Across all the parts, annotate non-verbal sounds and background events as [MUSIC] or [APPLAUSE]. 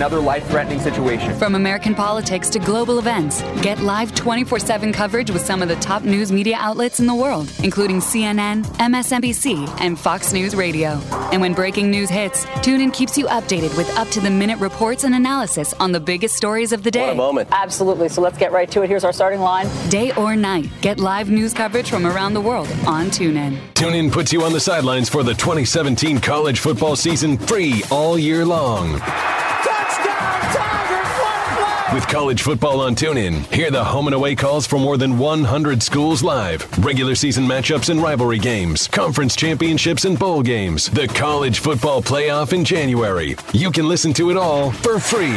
another life threatening situation. From American politics to global events, get live 24 7 coverage with some of the top news media outlets in the world, including CNN, MSNBC, and Fox News Radio. And when breaking news hits, TuneIn keeps you updated with up to the minute reports and analysis on the biggest stories of the day. What a moment. Absolutely. So let's get right to it. Here's our starting line. Day or night, get live news coverage from around the world on TuneIn. TuneIn puts you on the sidelines for the 2017 college football season free all year long. With college football on TuneIn, hear the home and away calls from more than 100 schools live, regular season matchups and rivalry games, conference championships and bowl games, the college football playoff in January. You can listen to it all for free.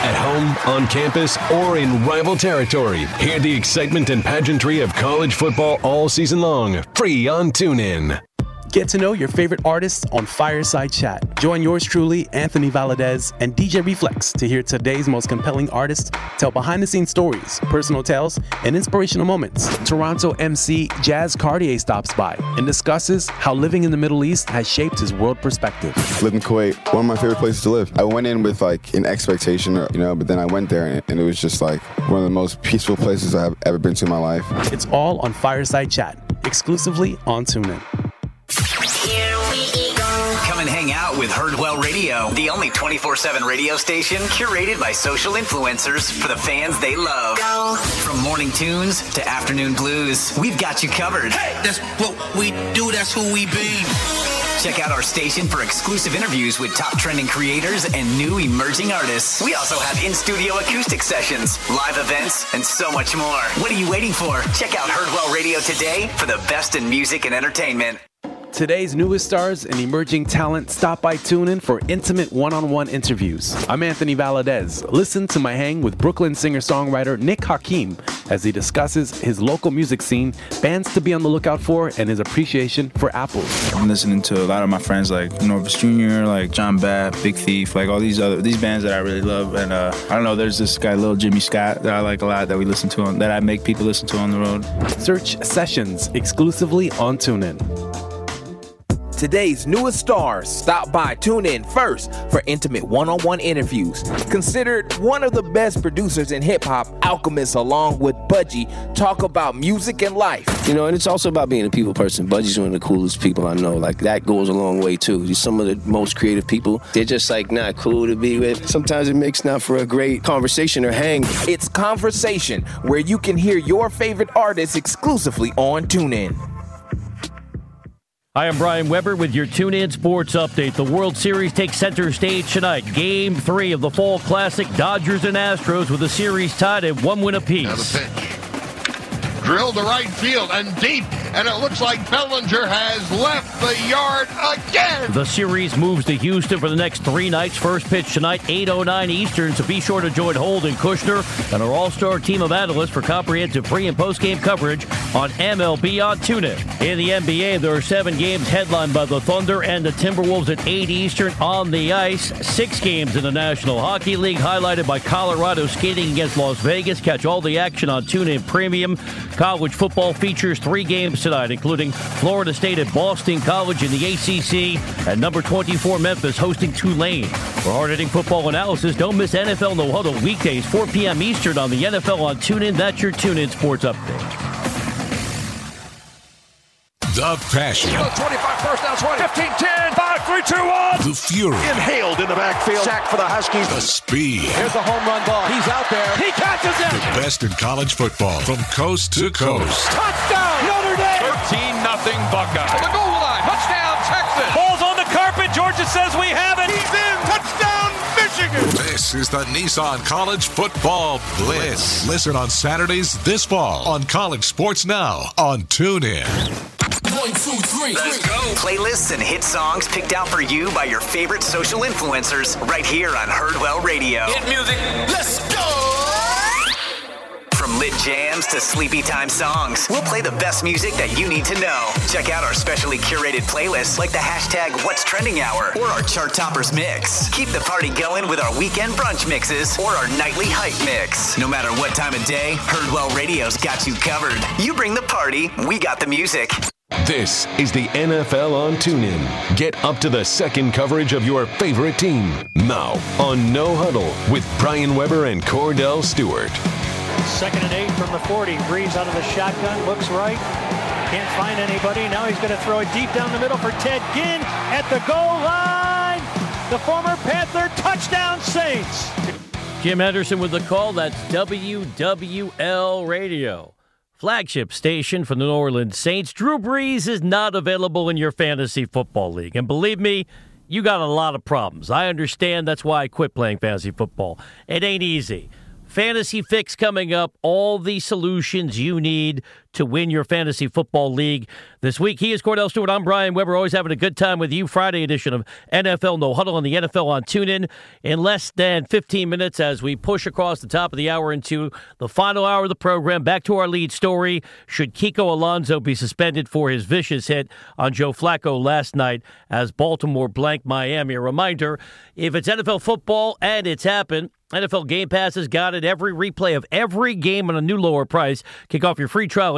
At home, on campus, or in rival territory, hear the excitement and pageantry of college football all season long, free on TuneIn. Get to know your favorite artists on Fireside Chat. Join yours truly, Anthony Valadez, and DJ Reflex to hear today's most compelling artists tell behind the scenes stories, personal tales, and inspirational moments. Toronto MC Jazz Cartier stops by and discusses how living in the Middle East has shaped his world perspective. Live in Kuwait, one of my favorite places to live. I went in with like an expectation, you know, but then I went there and it was just like one of the most peaceful places I've ever been to in my life. It's all on Fireside Chat, exclusively on TuneIn. Out with Herdwell Radio, the only 24 7 radio station curated by social influencers for the fans they love. From morning tunes to afternoon blues, we've got you covered. Hey, that's what we do, that's who we be. Check out our station for exclusive interviews with top trending creators and new emerging artists. We also have in studio acoustic sessions, live events, and so much more. What are you waiting for? Check out Herdwell Radio today for the best in music and entertainment. Today's newest stars and emerging talent stop by TuneIn for intimate one-on-one interviews. I'm Anthony Valadez. Listen to my hang with Brooklyn singer-songwriter Nick Hakim as he discusses his local music scene, bands to be on the lookout for, and his appreciation for apples. I'm listening to a lot of my friends like Norvis Jr., like Jon Bap, Big Thief, like all these other these bands that I really love. And uh, I don't know, there's this guy, Lil Jimmy Scott, that I like a lot that we listen to on that I make people listen to on the road. Search Sessions exclusively on TuneIn. Today's newest stars stop by Tune In first for intimate one on one interviews. Considered one of the best producers in hip hop, Alchemist, along with Budgie, talk about music and life. You know, and it's also about being a people person. Budgie's one of the coolest people I know. Like, that goes a long way, too. He's some of the most creative people. They're just, like, not cool to be with. Sometimes it makes not for a great conversation or hang. It's Conversation, where you can hear your favorite artists exclusively on TuneIn. Hi, I'm Brian Weber with your Tune In Sports Update. The World Series takes center stage tonight. Game three of the Fall Classic, Dodgers and Astros, with the series tied at one win apiece. Drilled to right field and deep, and it looks like Bellinger has left the yard again. The series moves to Houston for the next three nights. First pitch tonight, 8.09 Eastern, so be sure to join Holden Kushner and our all-star team of analysts for comprehensive pre- and post-game coverage on MLB on TuneIn. In the NBA, there are seven games headlined by the Thunder and the Timberwolves at 8 Eastern on the ice. Six games in the National Hockey League, highlighted by Colorado skating against Las Vegas. Catch all the action on TuneIn Premium. College football features three games tonight, including Florida State at Boston College in the ACC, and number 24 Memphis hosting Tulane. For hard-hitting football analysis, don't miss NFL No Huddle weekdays 4 p.m. Eastern on the NFL on TuneIn. That's your TuneIn Sports Update. The passion. 25 first down, 20, 15, 10, 5, 3, 2, 1. The fury. Inhaled in the backfield. Sack for the Huskies. The speed. Here's a home run ball. He's out there. He catches it. The best in college football from coast to coast. Touchdown, Notre Dame. 13 nothing Buckeye. To the goal line. Touchdown, Texas. Ball's on the carpet. Georgia says we have it. He's in. Touchdown, Michigan. This is the Nissan College Football Blitz. Listen on Saturdays this fall on College Sports Now on TuneIn. Two, three. Let's go. Playlists and hit songs picked out for you by your favorite social influencers right here on Herdwell Radio. Hit music. Let's go. From lit jams to sleepy time songs, we'll play the best music that you need to know. Check out our specially curated playlists like the hashtag What's Trending Hour or our Chart Toppers Mix. Keep the party going with our weekend brunch mixes or our nightly hype mix. No matter what time of day, Herdwell Radio's got you covered. You bring the party, we got the music. This is the NFL on TuneIn. Get up to the second coverage of your favorite team now on No Huddle with Brian Weber and Kordell Stewart. Second and eight from the 40. Brees out of the shotgun, looks right, can't find anybody. Now he's going to throw it deep down the middle for Ted Ginn at the goal line. The former Panther touchdown Saints. Jim Henderson with the call. That's WWL Radio flagship station for the New Orleans Saints. Drew Brees is not available in your fantasy football league. And believe me, you got a lot of problems. I understand that's why I quit playing fantasy football. It ain't easy. Fantasy Fix coming up. All the solutions you need to win your fantasy football league this week. He is Kordell Stewart. I'm Brian Weber. Always having a good time with you. Friday edition of NFL No Huddle on the NFL on TuneIn. In less than 15 minutes, as we push across the top of the hour into the final hour of the program, back to our lead story. Should Kiko Alonso be suspended for his vicious hit on Joe Flacco last night as Baltimore blanked Miami? A reminder if it's NFL football and it's happened, NFL Game Pass has got it. Every replay of every game on a new lower price. Kick off your free trial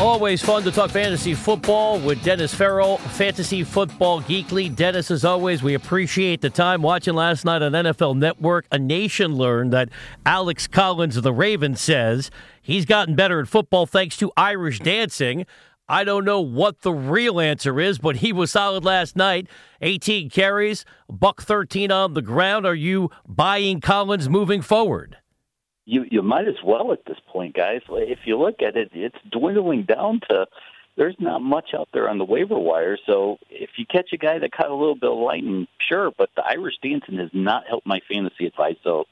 Always fun to talk fantasy football with Dennis Farrell, Fantasy Football Geekly. Dennis, as always, we appreciate the time watching last night on NFL Network. A nation learned that Alex Collins of the Ravens says he's gotten better at football thanks to Irish dancing. I don't know what the real answer is, but he was solid last night. 18 carries, buck 13 on the ground. Are you buying Collins moving forward? You you might as well at this point, guys. If you look at it, it's dwindling down to there's not much out there on the waiver wire. So if you catch a guy that caught a little bit of lightning, sure. But the Irish dancing has not helped my fantasy advice. So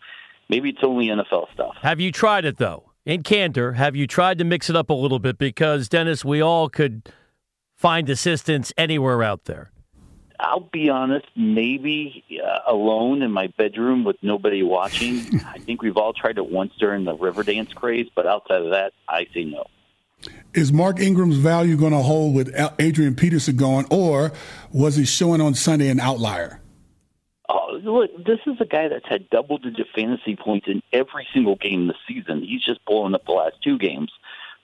maybe it's only NFL stuff. Have you tried it though? In candor, have you tried to mix it up a little bit? Because Dennis, we all could find assistance anywhere out there. I'll be honest, maybe uh, alone in my bedroom with nobody watching. [LAUGHS] I think we've all tried it once during the Riverdance craze, but outside of that, I say no. Is Mark Ingram's value going to hold with Adrian Peterson going, or was he showing on Sunday an outlier? Oh, look, this is a guy that's had double digit fantasy points in every single game this season. He's just blowing up the last two games.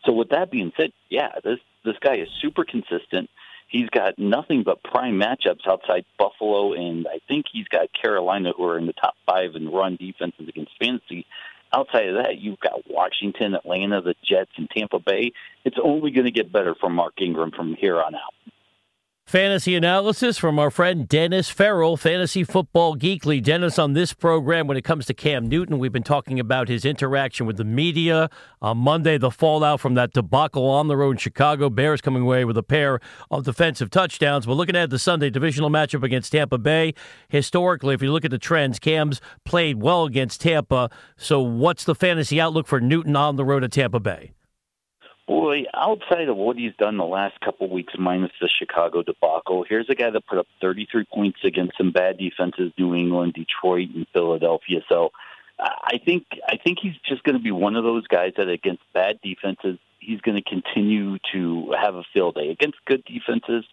So with that being said, yeah, this this guy is super consistent. He's got nothing but prime matchups outside Buffalo, and I think he's got Carolina, who are in the top five in run defenses against fantasy. Outside of that, you've got Washington, Atlanta, the Jets, and Tampa Bay. It's only going to get better for Mark Ingram from here on out. Fantasy analysis from our friend Dennis Farrell, Fantasy Football Geekly. Dennis, on this program, when it comes to Cam Newton, we've been talking about his interaction with the media. On Monday, the fallout from that debacle on the road in Chicago. Bears coming away with a pair of defensive touchdowns. We're looking at the Sunday divisional matchup against Tampa Bay. Historically, if you look at the trends, Cam's played well against Tampa. So, what's the fantasy outlook for Newton on the road to Tampa Bay? Boy, outside of what he's done the last couple weeks, minus the Chicago debacle, here's a guy that put up 33 points against some bad defenses: New England, Detroit, and Philadelphia. So, I think I think he's just going to be one of those guys that against bad defenses, he's going to continue to have a field day. Against good defenses,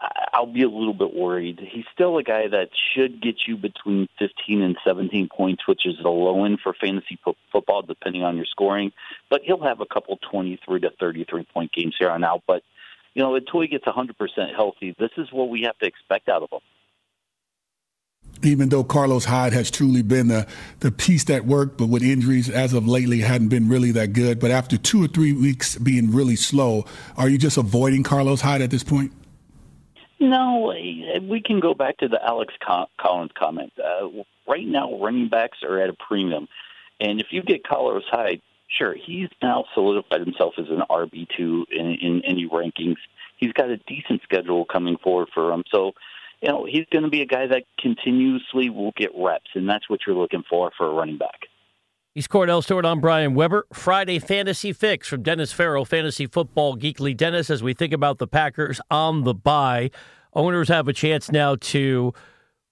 I'll be a little bit worried. He's still a guy that should get you between 15 and 17 points, which is the low end for fantasy po- football, depending on your scoring. But he'll have a couple 23 to 33 point games here on out. But, you know, until he gets 100% healthy, this is what we have to expect out of him. Even though Carlos Hyde has truly been the, the piece that worked, but with injuries as of lately hadn't been really that good. But after two or three weeks being really slow, are you just avoiding Carlos Hyde at this point? No, we can go back to the Alex Collins comment. Uh, right now, running backs are at a premium, and if you get Carlos Hyde, sure, he's now solidified himself as an RB two in, in any rankings. He's got a decent schedule coming forward for him, so you know he's going to be a guy that continuously will get reps, and that's what you're looking for for a running back. He's Kordell Stewart. I'm Brian Weber. Friday Fantasy Fix from Dennis Farrell, Fantasy Football Geekly. Dennis, as we think about the Packers on the bye, owners have a chance now to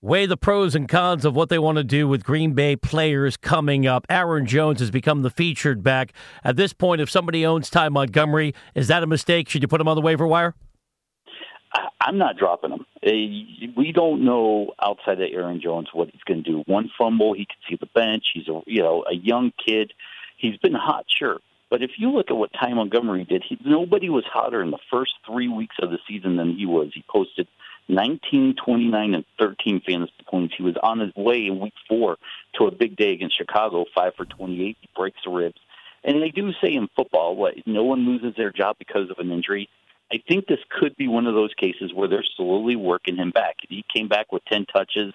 weigh the pros and cons of what they want to do with Green Bay players coming up. Aaron Jones has become the featured back. At this point, if somebody owns Ty Montgomery, is that a mistake? Should you put him on the waiver wire? I'm not dropping him. Uh, we don't know outside of Aaron Jones what he's going to do. One fumble, he could see the bench. He's a you know a young kid. He's been hot, sure, but if you look at what Ty Montgomery did, he, nobody was hotter in the first three weeks of the season than he was. He posted 19, 29, and 13 fantasy points. He was on his way in week four to a big day against Chicago, five for 28. He breaks the ribs. And they do say in football, what no one loses their job because of an injury. I think this could be one of those cases where they're slowly working him back. He came back with 10 touches.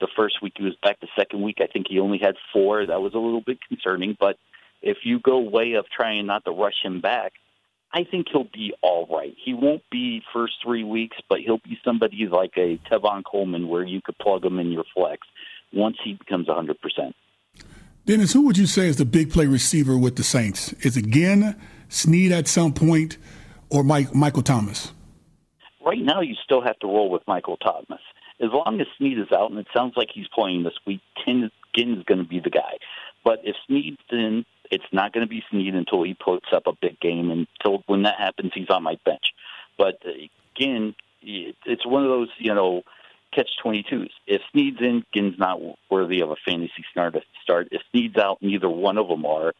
The first week he was back. The second week, I think he only had four. That was a little bit concerning. But if you go way of trying not to rush him back, I think he'll be all right. He won't be first three weeks, but he'll be somebody like a Tevin Coleman where you could plug him in your flex once he becomes 100%. Dennis, who would you say is the big play receiver with the Saints? Is it Ginn, Snead at some point, or Mike, Michael Thomas? Right now, you still have to roll with Michael Thomas. As long as Snead is out, and it sounds like he's playing this week, Ginn is going to be the guy. But if Snead's in, it's not going to be Snead until he puts up a big game. And until when that happens, he's on my bench. But uh, again, it's one of those you know catch twenty twos. If Snead's in, Ginn's not worthy of a fantasy. Start. If Snead's out, neither one of them are.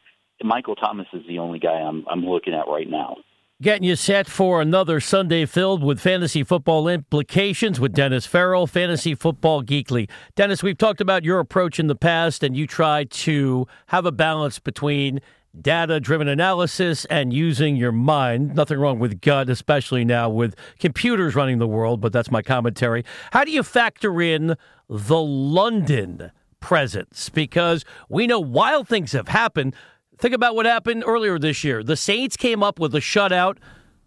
Michael Thomas is the only guy I'm I'm looking at right now. Getting you set for another Sunday filled with fantasy football implications with Dennis Farrell, Fantasy Football Geekly. Dennis, we've talked about your approach in the past, and you try to have a balance between data driven analysis and using your mind. Nothing wrong with gut, especially now with computers running the world, but that's my commentary. How do you factor in the London presence? Because we know wild things have happened. Think about what happened earlier this year. The Saints came up with a shutout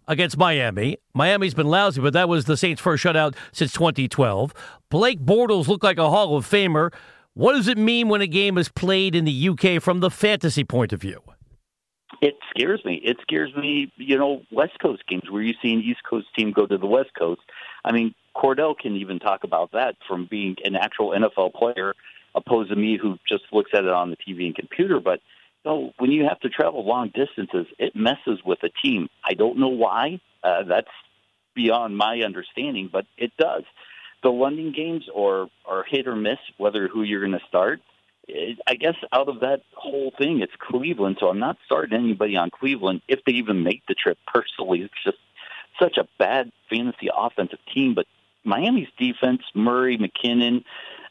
against Miami. Miami's been lousy, but that was the Saints' first shutout since 2012. Blake Bortles looked like a Hall of Famer. What does it mean when a game is played in the UK from the fantasy point of view? It scares me. It scares me, you know, West Coast games where you see an East Coast team go to the West Coast. I mean, Kordell can even talk about that from being an actual NFL player opposed to me who just looks at it on the TV and computer. But so when you have to travel long distances, it messes with a team. I don't know why. Uh, that's beyond my understanding, but it does. The London games are are hit or miss whether who you're going to start. It, I guess out of that whole thing, it's Cleveland, so I'm not starting anybody on Cleveland if they even make the trip. Personally, it's just such a bad fantasy offensive team, but Miami's defense, Murray, McKinnon,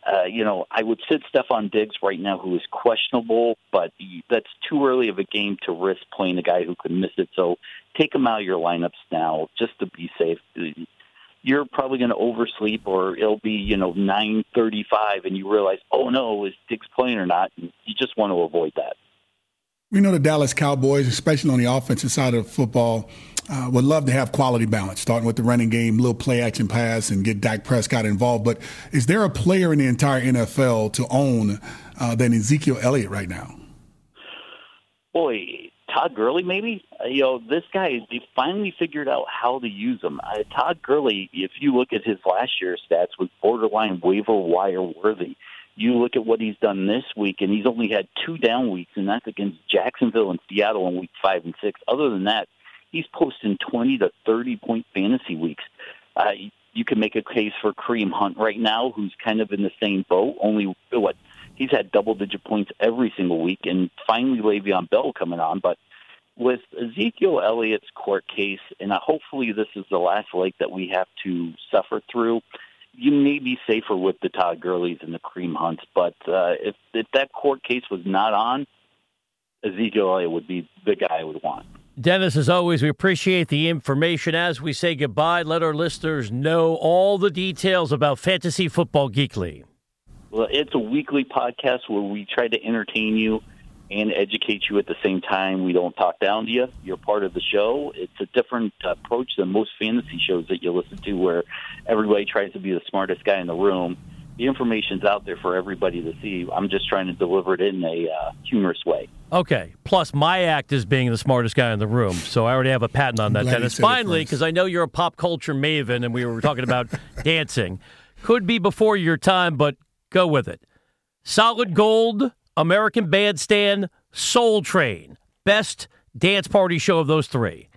uh, you know, I would sit Stefon Diggs right now, who is questionable, but that's too early of a game to risk playing a guy who could miss it. So take him out of your lineups now, just to be safe. You're probably going to oversleep, or it'll be you know nine thirty-five, and you realize, oh no, is Diggs playing or not? You just want to avoid that. We know the Dallas Cowboys, especially on the offensive side of football, uh, would love to have quality balance, starting with the running game, little play action pass, and get Dak Prescott involved. But is there a player in the entire NFL to own uh, than Ezekiel Elliott right now? Boy, Todd Gurley, maybe. Uh, you know, this guy, he finally figured out how to use him. Uh, Todd Gurley, if you look at his last year's stats, was borderline waiver wire worthy. You look at what he's done this week, and he's only had two down weeks, and that's against Jacksonville and Seattle in week five and six. Other than that, he's posting 20 to 30 point fantasy weeks. Uh, you can make a case for Kareem Hunt right now, who's kind of in the same boat. Only what he's had double digit points every single week, and finally Le'Veon Bell coming on. But with Ezekiel Elliott's court case, and hopefully this is the last leg that we have to suffer through. You may be safer with the Todd Gurley's and the Kareem Hunts, but uh, if if that court case was not on, Ezekiel Elliott would be the guy I would want. Dennis, as always, we appreciate the information. As we say goodbye, let our listeners know all the details about Fantasy Football Geekly. Well, it's a weekly podcast where we try to entertain you and educate you at the same time. We don't talk down to you. You're part of the show. It's a different approach than most fantasy shows that you listen to where everybody tries to be the smartest guy in the room the information's out there for everybody to see. I'm just trying to deliver it in a uh, humorous way. Okay. Plus, my act is being the smartest guy in the room, so I already have a patent on that, Dennis. Finally, because I know you're a pop culture maven, and we were talking about [LAUGHS] dancing. Could be before your time, but go with it. Solid Gold, American Bandstand, Soul Train. Best dance party show of those three.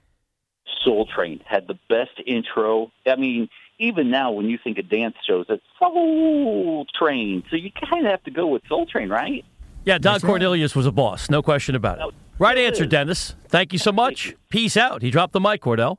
Soul Train had the best intro. I mean, even now when you think of dance shows, it's Soul Train. So you kind of have to go with Soul Train, right? Yeah, Don Cornelius was a boss, no question about it. Right answer, Dennis. Thank you so much. Peace out. He dropped the mic, Kordell.